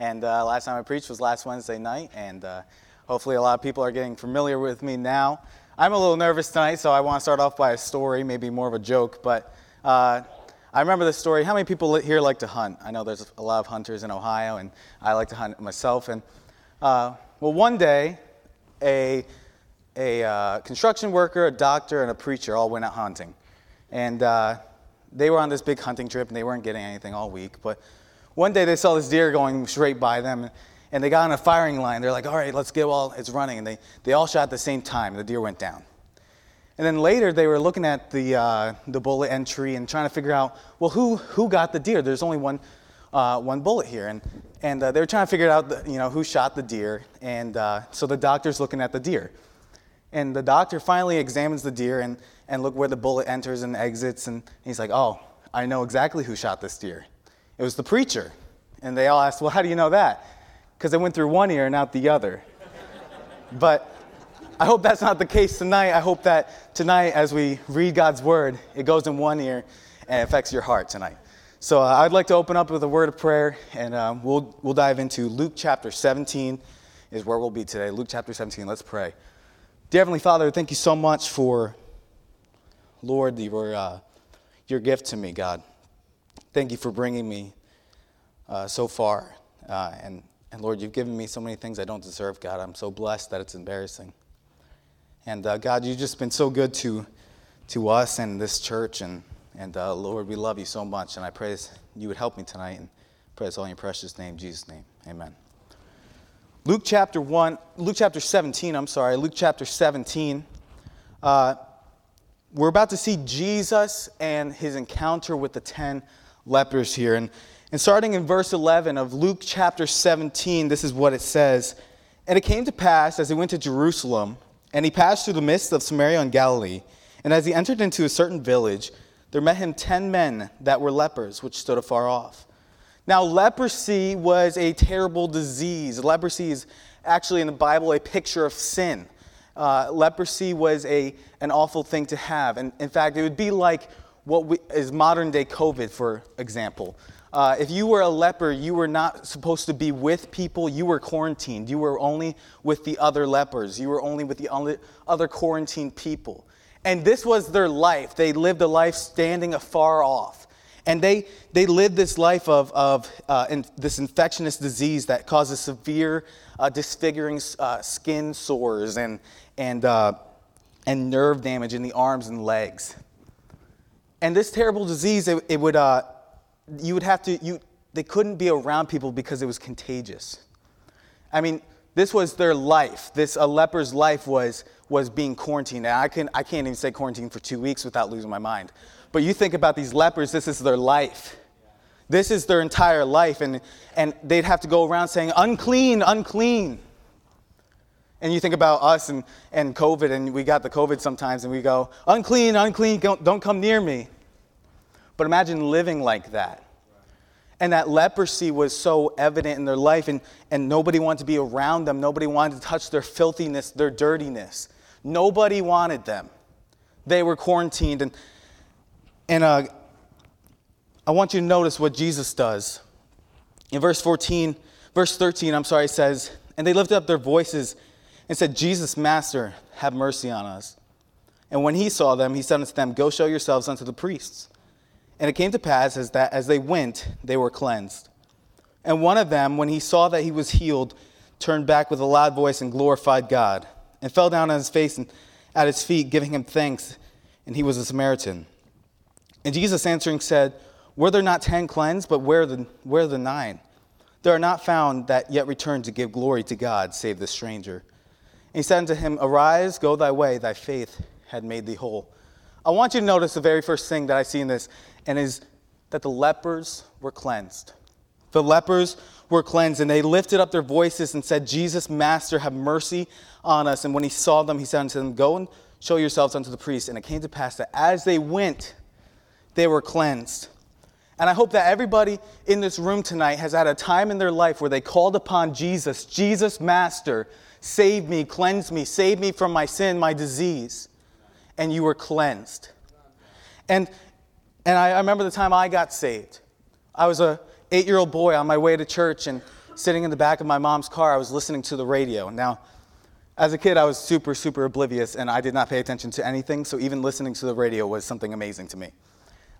And uh, last time I preached was last Wednesday night, and uh, hopefully a lot of people are getting familiar with me now. I'm a little nervous tonight, so I want to start off by a story, maybe more of a joke. But uh, I remember this story. How many people here like to hunt? I know there's a lot of hunters in Ohio, and I like to hunt myself. And uh, well, one day, a a uh, construction worker, a doctor, and a preacher all went out hunting. And uh, they were on this big hunting trip and they weren't getting anything all week. But one day they saw this deer going straight by them and they got on a firing line. They're like, all right, let's get all, it's running. And they, they all shot at the same time. The deer went down. And then later they were looking at the, uh, the bullet entry and trying to figure out, well, who, who got the deer? There's only one, uh, one bullet here. And, and uh, they were trying to figure out, the, you know, who shot the deer. And uh, so the doctor's looking at the deer. And the doctor finally examines the deer and, and look where the bullet enters and exits. And he's like, oh, I know exactly who shot this deer. It was the preacher. And they all asked, well, how do you know that? Because it went through one ear and out the other. but I hope that's not the case tonight. I hope that tonight, as we read God's word, it goes in one ear and affects your heart tonight. So uh, I'd like to open up with a word of prayer, and um, we'll, we'll dive into Luke chapter 17, is where we'll be today. Luke chapter 17. Let's pray. Dear Heavenly Father, thank you so much for, Lord, your, uh, your gift to me, God. Thank you for bringing me uh, so far. Uh, and, and Lord, you've given me so many things I don't deserve, God. I'm so blessed that it's embarrassing. And uh, God, you've just been so good to, to us and this church. And, and uh, Lord, we love you so much. And I pray you would help me tonight. And pray this all in your precious name, Jesus' name. Amen. Luke chapter 1, Luke chapter 17, I'm sorry, Luke chapter 17. Uh, we're about to see Jesus and his encounter with the 10 lepers here. And, and starting in verse 11 of Luke chapter 17, this is what it says. And it came to pass as he went to Jerusalem, and he passed through the midst of Samaria and Galilee. And as he entered into a certain village, there met him ten men that were lepers, which stood afar off. Now, leprosy was a terrible disease. Leprosy is actually in the Bible a picture of sin. Uh, leprosy was a, an awful thing to have. And in fact, it would be like what we, is modern day COVID, for example. Uh, if you were a leper, you were not supposed to be with people. You were quarantined. You were only with the other lepers. You were only with the other quarantined people. And this was their life. They lived a life standing afar off. And they, they live this life of, of uh, in, this infectious disease that causes severe uh, disfiguring uh, skin sores and, and, uh, and nerve damage in the arms and legs. And this terrible disease, it, it would, uh, you would have to, you, they couldn't be around people because it was contagious. I mean, this was their life. This a leper's life was, was being quarantined. And I, can, I can't even say quarantined for two weeks without losing my mind. But you think about these lepers, this is their life. This is their entire life. And, and they'd have to go around saying, unclean, unclean. And you think about us and, and COVID, and we got the COVID sometimes, and we go, unclean, unclean, don't, don't come near me. But imagine living like that. And that leprosy was so evident in their life, and, and nobody wanted to be around them. Nobody wanted to touch their filthiness, their dirtiness. Nobody wanted them. They were quarantined. And, and uh, I want you to notice what Jesus does. In verse 14, verse 13, I'm sorry, says, And they lifted up their voices and said, Jesus, Master, have mercy on us. And when he saw them, he said unto them, Go show yourselves unto the priests. And it came to pass as that as they went, they were cleansed. And one of them, when he saw that he was healed, turned back with a loud voice and glorified God, and fell down on his face and at his feet, giving him thanks. And he was a Samaritan. And Jesus answering said, Were there not ten cleansed, but where the, where the nine? There are not found that yet return to give glory to God, save the stranger. He said unto him, Arise, go thy way, thy faith had made thee whole. I want you to notice the very first thing that I see in this, and is that the lepers were cleansed. The lepers were cleansed, and they lifted up their voices and said, Jesus, Master, have mercy on us. And when he saw them, he said unto them, Go and show yourselves unto the priest. And it came to pass that as they went, they were cleansed. And I hope that everybody in this room tonight has had a time in their life where they called upon Jesus, Jesus, Master, save me, cleanse me, save me from my sin, my disease. And you were cleansed. And, and I, I remember the time I got saved. I was a eight year old boy on my way to church, and, sitting in the back of my mom's car, I was listening to the radio. Now, as a kid, I was super, super oblivious and I did not pay attention to anything, so even listening to the radio was something amazing to me.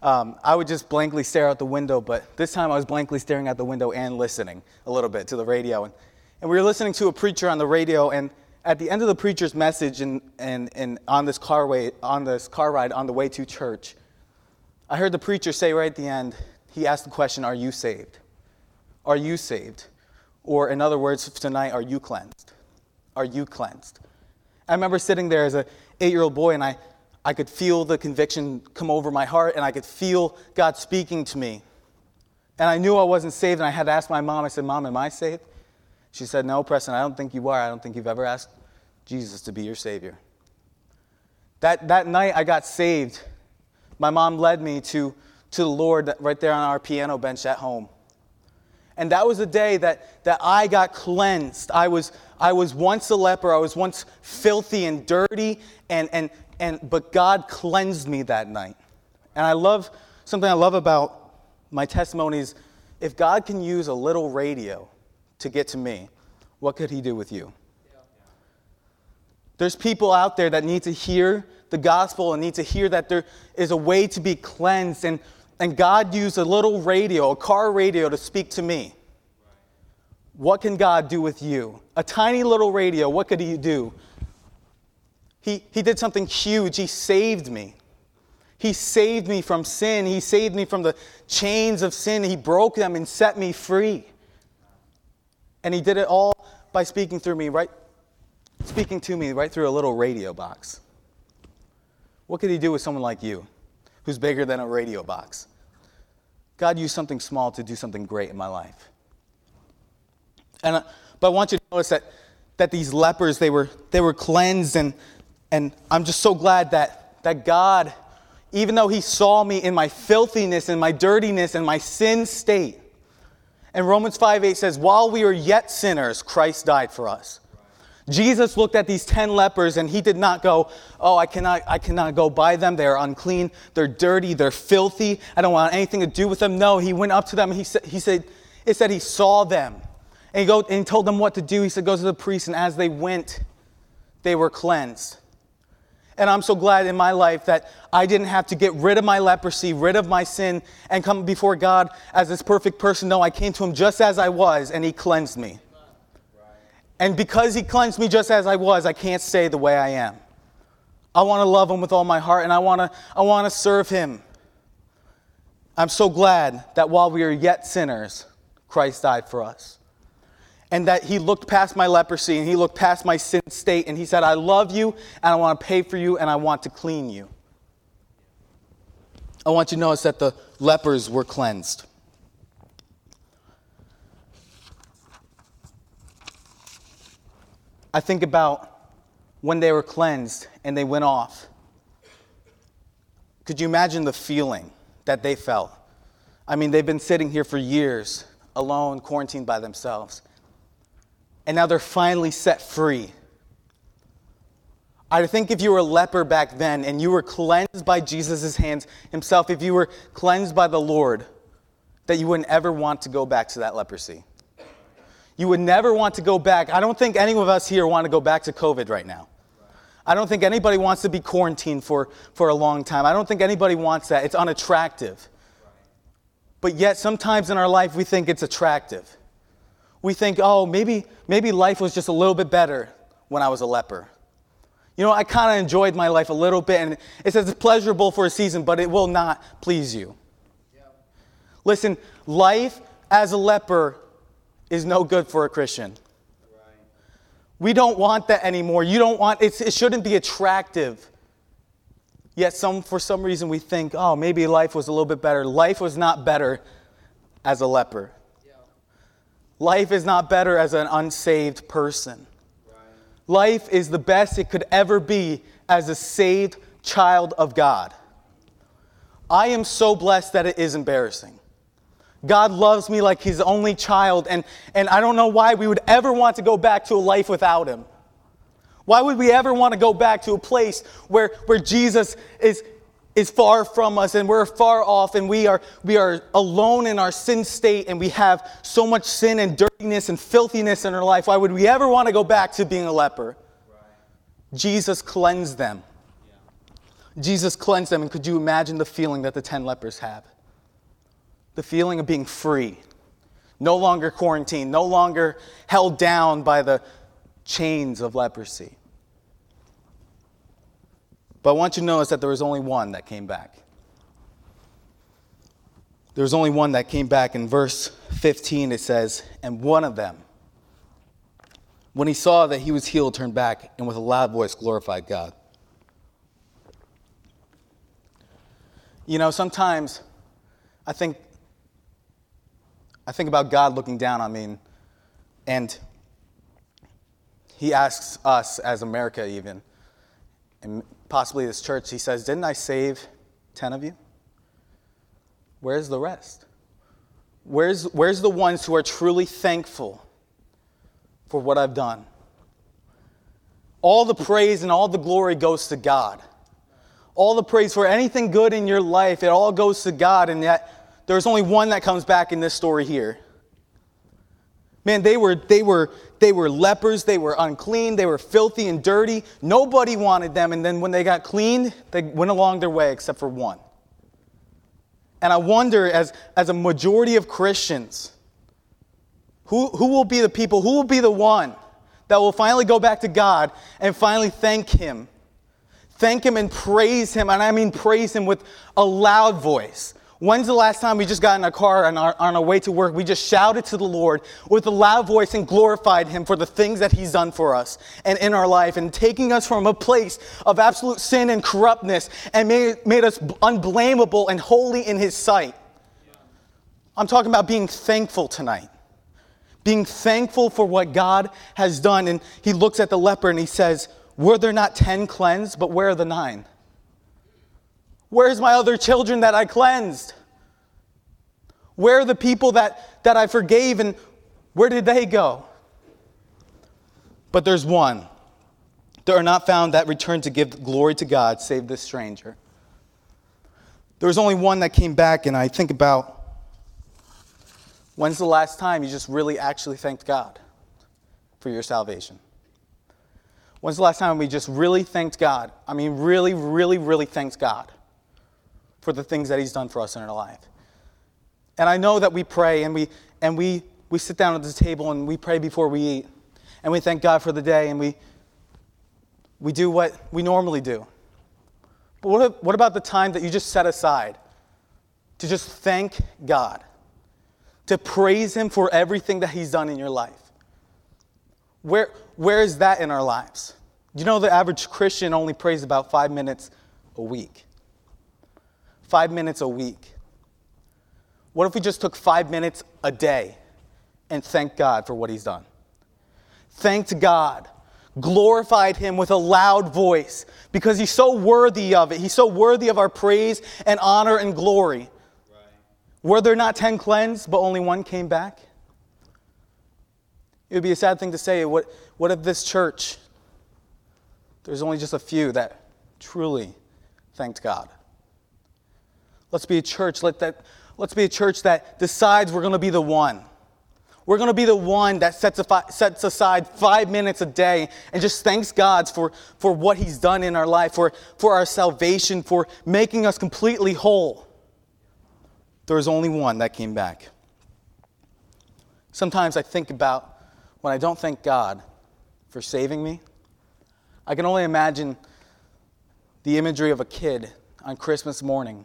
Um, I would just blankly stare out the window, but this time I was blankly staring out the window and listening a little bit to the radio. And, and we were listening to a preacher on the radio, and at the end of the preacher's message and, and, and on, this car way, on this car ride on the way to church, I heard the preacher say right at the end, he asked the question, Are you saved? Are you saved? Or, in other words, tonight, are you cleansed? Are you cleansed? I remember sitting there as an eight year old boy and I, I could feel the conviction come over my heart and I could feel God speaking to me. And I knew I wasn't saved and I had to ask my mom, I said, Mom, am I saved? She said, No, Preston, I don't think you are. I don't think you've ever asked Jesus to be your Savior. That, that night I got saved. My mom led me to, to the Lord right there on our piano bench at home. And that was the day that, that I got cleansed. I was, I was once a leper. I was once filthy and dirty, and, and, and, but God cleansed me that night. And I love something I love about my testimonies. If God can use a little radio to get to me, what could He do with you? There's people out there that need to hear the gospel and need to hear that there is a way to be cleansed. And and God used a little radio, a car radio, to speak to me. What can God do with you? A tiny little radio, what could He do? He, he did something huge. He saved me. He saved me from sin. He saved me from the chains of sin. He broke them and set me free. And He did it all by speaking through me, right? Speaking to me right through a little radio box. What could He do with someone like you who's bigger than a radio box? God used something small to do something great in my life. And, uh, but I want you to notice that, that these lepers, they were, they were cleansed, and, and I'm just so glad that, that God, even though He saw me in my filthiness and my dirtiness and my sin state, and Romans 5 8 says, While we are yet sinners, Christ died for us. Jesus looked at these 10 lepers and he did not go, Oh, I cannot, I cannot go by them. They are unclean. They're dirty. They're filthy. I don't want anything to do with them. No, he went up to them. he said, he said, It said he saw them. And he, go, and he told them what to do. He said, Go to the priest. And as they went, they were cleansed. And I'm so glad in my life that I didn't have to get rid of my leprosy, rid of my sin, and come before God as this perfect person. No, I came to him just as I was, and he cleansed me. And because he cleansed me just as I was, I can't stay the way I am. I want to love him with all my heart and I want to I want to serve him. I'm so glad that while we are yet sinners, Christ died for us. And that he looked past my leprosy and he looked past my sin state and he said, I love you and I want to pay for you and I want to clean you. I want you to notice that the lepers were cleansed. I think about when they were cleansed and they went off. Could you imagine the feeling that they felt? I mean, they've been sitting here for years, alone, quarantined by themselves. And now they're finally set free. I think if you were a leper back then and you were cleansed by Jesus' hands himself, if you were cleansed by the Lord, that you wouldn't ever want to go back to that leprosy. You would never want to go back. I don't think any of us here want to go back to COVID right now. I don't think anybody wants to be quarantined for, for a long time. I don't think anybody wants that. It's unattractive. But yet, sometimes in our life, we think it's attractive. We think, oh, maybe, maybe life was just a little bit better when I was a leper. You know, I kind of enjoyed my life a little bit, and it says it's pleasurable for a season, but it will not please you. Yeah. Listen, life as a leper is no good for a Christian. We don't want that anymore. You don't want it shouldn't be attractive. Yet some for some reason we think, "Oh, maybe life was a little bit better." Life was not better as a leper. Life is not better as an unsaved person. Life is the best it could ever be as a saved child of God. I am so blessed that it is embarrassing. God loves me like his only child, and, and I don't know why we would ever want to go back to a life without him. Why would we ever want to go back to a place where, where Jesus is, is far from us and we're far off and we are, we are alone in our sin state and we have so much sin and dirtiness and filthiness in our life, why would we ever want to go back to being a leper? Jesus cleansed them. Yeah. Jesus cleansed them, and could you imagine the feeling that the 10 lepers have? The feeling of being free, no longer quarantined, no longer held down by the chains of leprosy. But I want you to notice that there was only one that came back. There was only one that came back. In verse 15, it says, And one of them, when he saw that he was healed, turned back and with a loud voice glorified God. You know, sometimes I think I think about God looking down on me and he asks us as America even and possibly this church, he says, Didn't I save 10 of you? Where's the rest? Where's, where's the ones who are truly thankful for what I've done? All the praise and all the glory goes to God. All the praise for anything good in your life, it all goes to God, and yet there's only one that comes back in this story here. Man, they were, they were, they were lepers, they were unclean, they were filthy and dirty. Nobody wanted them, and then when they got cleaned, they went along their way except for one. And I wonder, as, as a majority of Christians, who, who will be the people, who will be the one that will finally go back to God and finally thank Him? Thank Him and praise Him, and I mean praise Him with a loud voice When's the last time we just got in a car and our, on our way to work, we just shouted to the Lord with a loud voice and glorified Him for the things that He's done for us and in our life and taking us from a place of absolute sin and corruptness and made, made us unblameable and holy in His sight? I'm talking about being thankful tonight. Being thankful for what God has done. And He looks at the leper and He says, Were there not 10 cleansed, but where are the nine? Where's my other children that I cleansed? Where are the people that, that I forgave and where did they go? But there's one. There are not found that returned to give glory to God save this stranger. There was only one that came back, and I think about when's the last time you just really actually thanked God for your salvation? When's the last time we just really thanked God? I mean, really, really, really thanked God for the things that He's done for us in our life. And I know that we pray and we, and we, we sit down at the table and we pray before we eat. And we thank God for the day and we, we do what we normally do. But what, what about the time that you just set aside to just thank God, to praise Him for everything that He's done in your life? Where, where is that in our lives? You know, the average Christian only prays about five minutes a week five minutes a week? What if we just took five minutes a day and thanked God for what He's done? Thanked God, glorified Him with a loud voice because He's so worthy of it. He's so worthy of our praise and honor and glory. Right. Were there not 10 cleansed, but only one came back? It would be a sad thing to say. What, what if this church, there's only just a few that truly thanked God? Let's be a church. Let that, let's be a church that decides we're going to be the one. We're going to be the one that sets, sets aside five minutes a day and just thanks God for, for what He's done in our life, for, for our salvation, for making us completely whole. There was only one that came back. Sometimes I think about when I don't thank God for saving me, I can only imagine the imagery of a kid on Christmas morning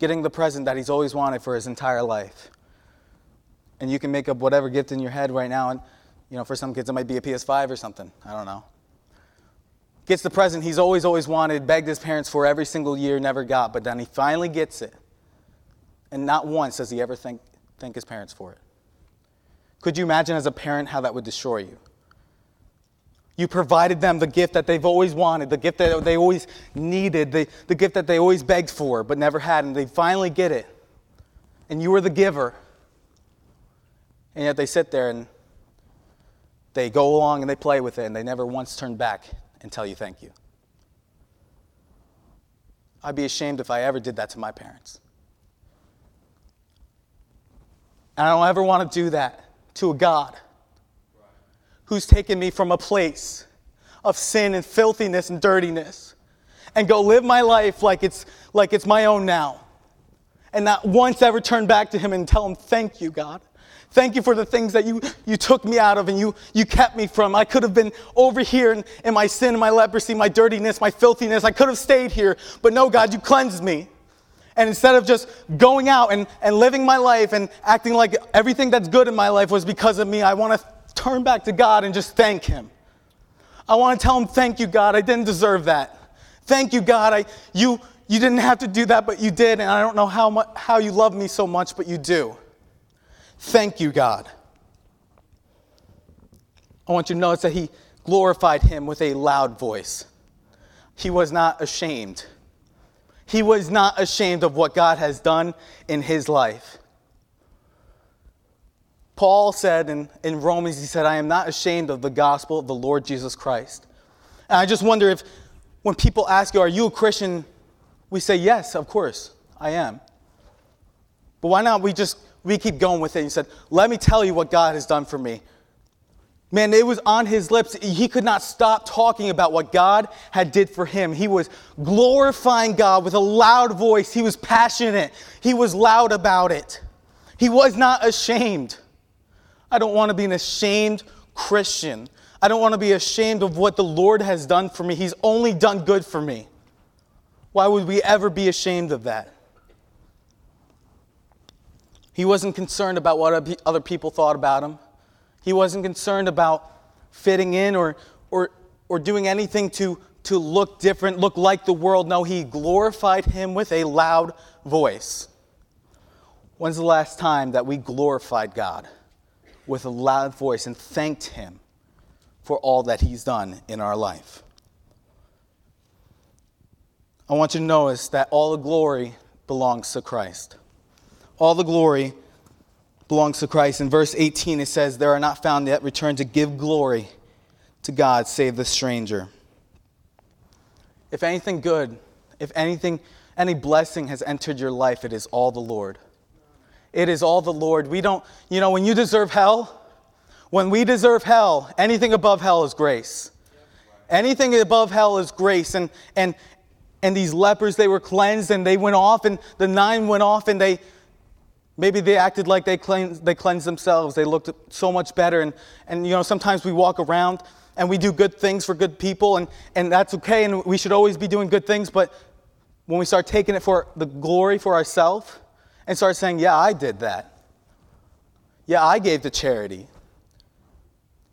getting the present that he's always wanted for his entire life. And you can make up whatever gift in your head right now. And, you know, for some kids, it might be a PS5 or something. I don't know. Gets the present he's always, always wanted, begged his parents for every single year, never got, but then he finally gets it. And not once does he ever thank, thank his parents for it. Could you imagine as a parent how that would destroy you? You provided them the gift that they've always wanted, the gift that they always needed, the, the gift that they always begged for but never had, and they finally get it. And you were the giver. And yet they sit there and they go along and they play with it, and they never once turn back and tell you thank you. I'd be ashamed if I ever did that to my parents. And I don't ever want to do that to a God who's taken me from a place of sin and filthiness and dirtiness and go live my life like it's, like it's my own now. And not once ever turn back to Him and tell Him, Thank you, God. Thank you for the things that you, you took me out of and you, you kept me from. I could have been over here in, in my sin, my leprosy, my dirtiness, my filthiness. I could have stayed here. But no, God, you cleansed me. And instead of just going out and, and living my life and acting like everything that's good in my life was because of me, I want to turn back to God and just thank Him. I want to tell Him, Thank you, God. I didn't deserve that. Thank you, God. I, you, you didn't have to do that, but you did. And I don't know how, much, how you love me so much, but you do. Thank you, God. I want you to notice that he glorified him with a loud voice. He was not ashamed. He was not ashamed of what God has done in his life. Paul said in, in Romans, he said, I am not ashamed of the gospel of the Lord Jesus Christ. And I just wonder if when people ask you, Are you a Christian? we say, Yes, of course, I am. But why not we just we keep going with it. He said, Let me tell you what God has done for me. Man, it was on his lips. He could not stop talking about what God had did for him. He was glorifying God with a loud voice. He was passionate. He was loud about it. He was not ashamed. I don't want to be an ashamed Christian. I don't want to be ashamed of what the Lord has done for me. He's only done good for me. Why would we ever be ashamed of that? He wasn't concerned about what other people thought about him. He wasn't concerned about fitting in or, or, or doing anything to, to look different, look like the world. No, he glorified him with a loud voice. When's the last time that we glorified God with a loud voice and thanked him for all that he's done in our life? I want you to notice that all the glory belongs to Christ. All the glory belongs to Christ. In verse 18, it says, There are not found yet returned to give glory to God save the stranger. If anything good, if anything, any blessing has entered your life, it is all the Lord. It is all the Lord. We don't, you know, when you deserve hell, when we deserve hell, anything above hell is grace. Anything above hell is grace. And, and, and these lepers, they were cleansed and they went off, and the nine went off and they, Maybe they acted like they cleansed, they cleansed themselves. They looked so much better. And, and, you know, sometimes we walk around and we do good things for good people, and, and that's okay, and we should always be doing good things. But when we start taking it for the glory for ourselves and start saying, Yeah, I did that. Yeah, I gave to charity.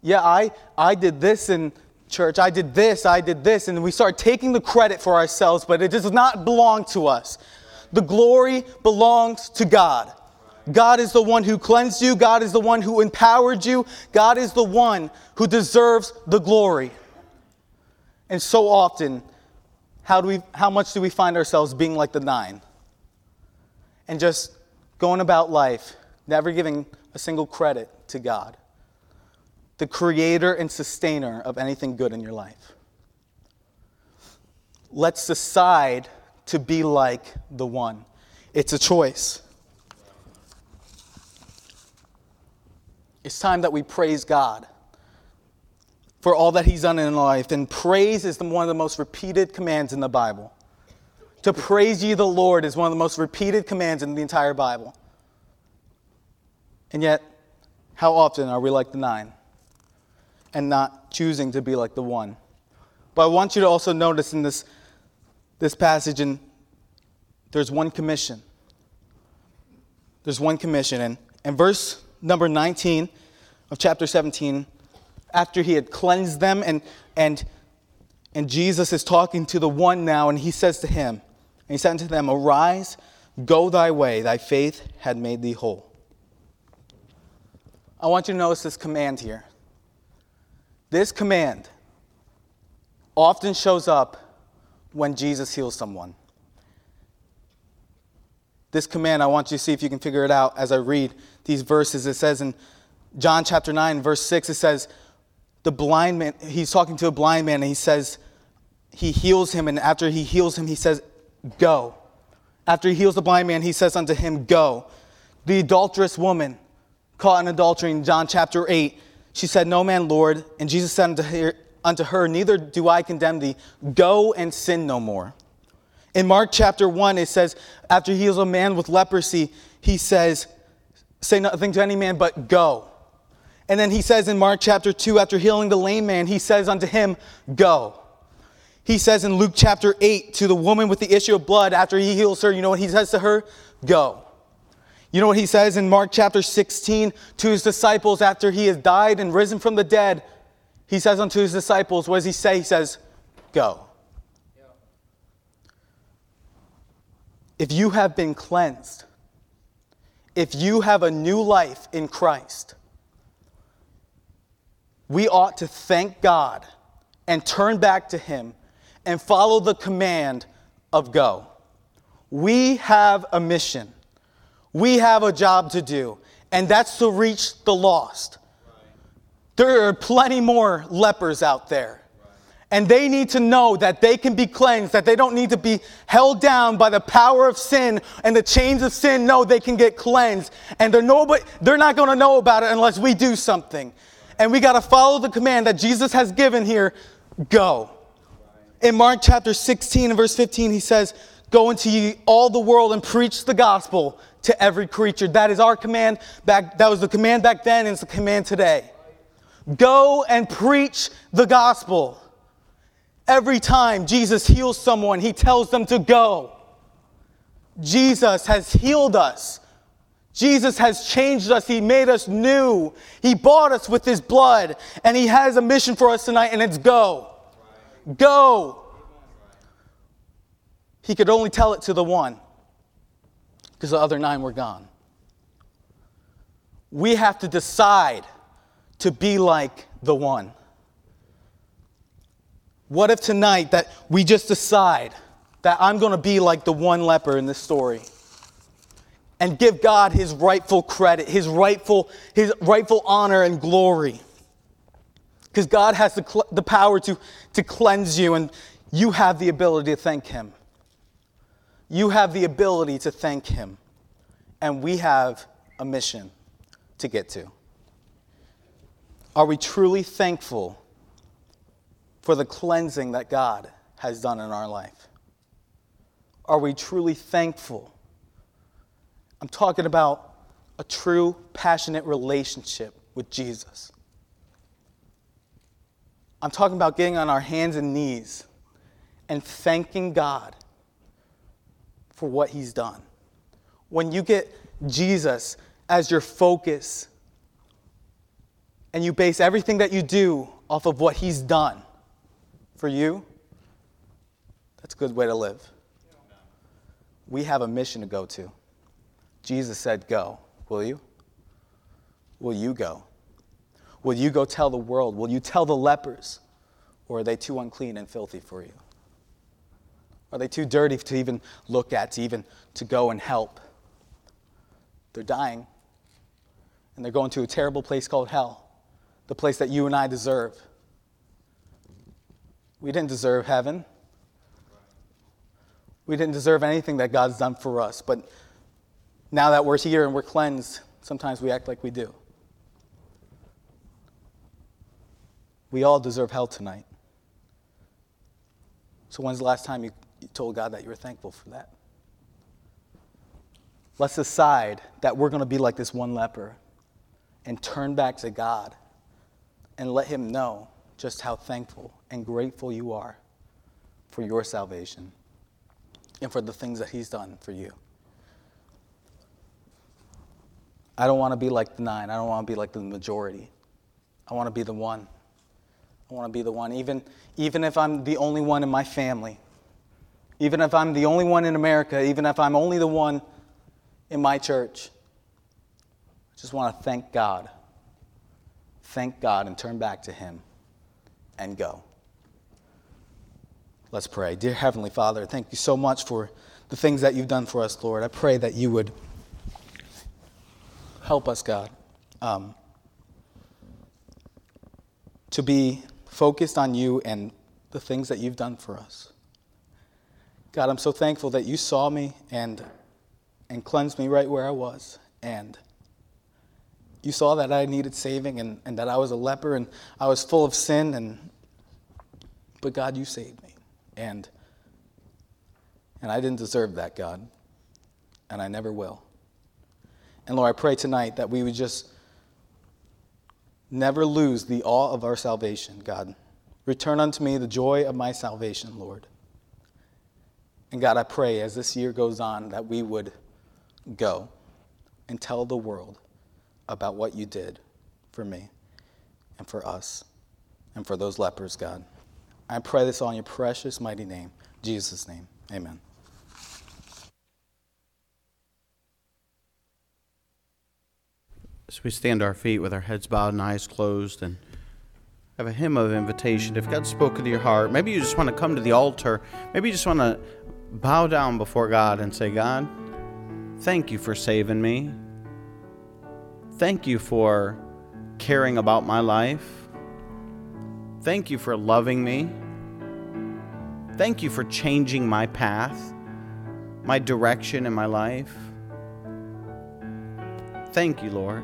Yeah, I, I did this in church. I did this, I did this. And we start taking the credit for ourselves, but it does not belong to us. The glory belongs to God. God is the one who cleansed you. God is the one who empowered you. God is the one who deserves the glory. And so often, how, do we, how much do we find ourselves being like the nine? And just going about life, never giving a single credit to God, the creator and sustainer of anything good in your life. Let's decide to be like the one. It's a choice. It's time that we praise God for all that He's done in life. And praise is one of the most repeated commands in the Bible. To praise ye the Lord is one of the most repeated commands in the entire Bible. And yet, how often are we like the nine and not choosing to be like the one? But I want you to also notice in this, this passage, and there's one commission. There's one commission. And, and verse number 19 of chapter 17, after he had cleansed them, and, and, and Jesus is talking to the one now, and he says to him, and he said unto them, Arise, go thy way, thy faith had made thee whole. I want you to notice this command here. This command often shows up when Jesus heals someone. This command, I want you to see if you can figure it out as I read these verses. It says in John chapter 9, verse 6, it says, the blind man, he's talking to a blind man, and he says, he heals him, and after he heals him, he says, Go. After he heals the blind man, he says unto him, Go. The adulterous woman caught in adultery in John chapter 8, she said, No man, Lord. And Jesus said unto her, unto her, Neither do I condemn thee. Go and sin no more. In Mark chapter 1, it says, After he heals a man with leprosy, he says, Say nothing to any man, but go. And then he says in Mark chapter 2, after healing the lame man, he says unto him, Go. He says in Luke chapter 8 to the woman with the issue of blood, after he heals her, you know what he says to her? Go. You know what he says in Mark chapter 16 to his disciples after he has died and risen from the dead? He says unto his disciples, what does he say? He says, Go. If you have been cleansed, if you have a new life in Christ, we ought to thank God and turn back to Him and follow the command of go. We have a mission, we have a job to do, and that's to reach the lost. There are plenty more lepers out there. And they need to know that they can be cleansed, that they don't need to be held down by the power of sin and the chains of sin. No, they can get cleansed. And they're, nobody, they're not going to know about it unless we do something. And we got to follow the command that Jesus has given here go. In Mark chapter 16 and verse 15, he says, Go into all the world and preach the gospel to every creature. That is our command back, that was the command back then, and it's the command today. Go and preach the gospel. Every time Jesus heals someone, he tells them to go. Jesus has healed us. Jesus has changed us. He made us new. He bought us with his blood. And he has a mission for us tonight, and it's go. Go. He could only tell it to the one because the other nine were gone. We have to decide to be like the one. What if tonight that we just decide that I'm going to be like the one leper in this story and give God his rightful credit, his rightful, his rightful honor and glory? Because God has the, cl- the power to, to cleanse you, and you have the ability to thank him. You have the ability to thank him, and we have a mission to get to. Are we truly thankful for the cleansing that God has done in our life? Are we truly thankful? I'm talking about a true, passionate relationship with Jesus. I'm talking about getting on our hands and knees and thanking God for what He's done. When you get Jesus as your focus and you base everything that you do off of what He's done for you, that's a good way to live. We have a mission to go to. Jesus said, Go. Will you? Will you go? Will you go tell the world? Will you tell the lepers? Or are they too unclean and filthy for you? Are they too dirty to even look at, to even to go and help? They're dying. And they're going to a terrible place called hell, the place that you and I deserve. We didn't deserve heaven. We didn't deserve anything that God's done for us. But now that we're here and we're cleansed, sometimes we act like we do. We all deserve hell tonight. So, when's the last time you, you told God that you were thankful for that? Let's decide that we're going to be like this one leper and turn back to God and let Him know just how thankful and grateful you are for your salvation and for the things that He's done for you. I don't want to be like the nine. I don't want to be like the majority. I want to be the one. I want to be the one, even, even if I'm the only one in my family, even if I'm the only one in America, even if I'm only the one in my church. I just want to thank God. Thank God and turn back to Him and go. Let's pray. Dear Heavenly Father, thank you so much for the things that you've done for us, Lord. I pray that you would help us, God, um, to be focused on you and the things that you've done for us. God, I'm so thankful that you saw me and, and cleansed me right where I was. And you saw that I needed saving and, and that I was a leper and I was full of sin. And, but God, you saved me. And, and I didn't deserve that, God. And I never will. And Lord, I pray tonight that we would just never lose the awe of our salvation, God. Return unto me the joy of my salvation, Lord. And God, I pray as this year goes on that we would go and tell the world about what you did for me and for us and for those lepers, God. I pray this all in your precious, mighty name, Jesus' name. Amen. As we stand our feet with our heads bowed and eyes closed and have a hymn of invitation, if God's spoken to your heart, maybe you just want to come to the altar. Maybe you just want to bow down before God and say, God, thank you for saving me. Thank you for caring about my life. Thank you for loving me. Thank you for changing my path, my direction in my life. Thank you, Lord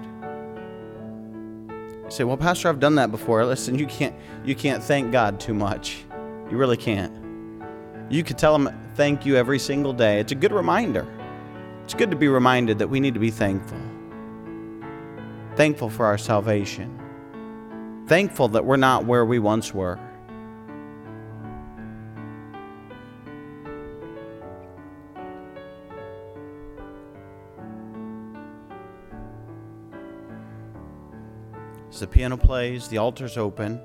say, "Well, Pastor, I've done that before." Listen, you can't you can't thank God too much. You really can't. You could tell him thank you every single day. It's a good reminder. It's good to be reminded that we need to be thankful. Thankful for our salvation. Thankful that we're not where we once were. As the piano plays, the altar's open.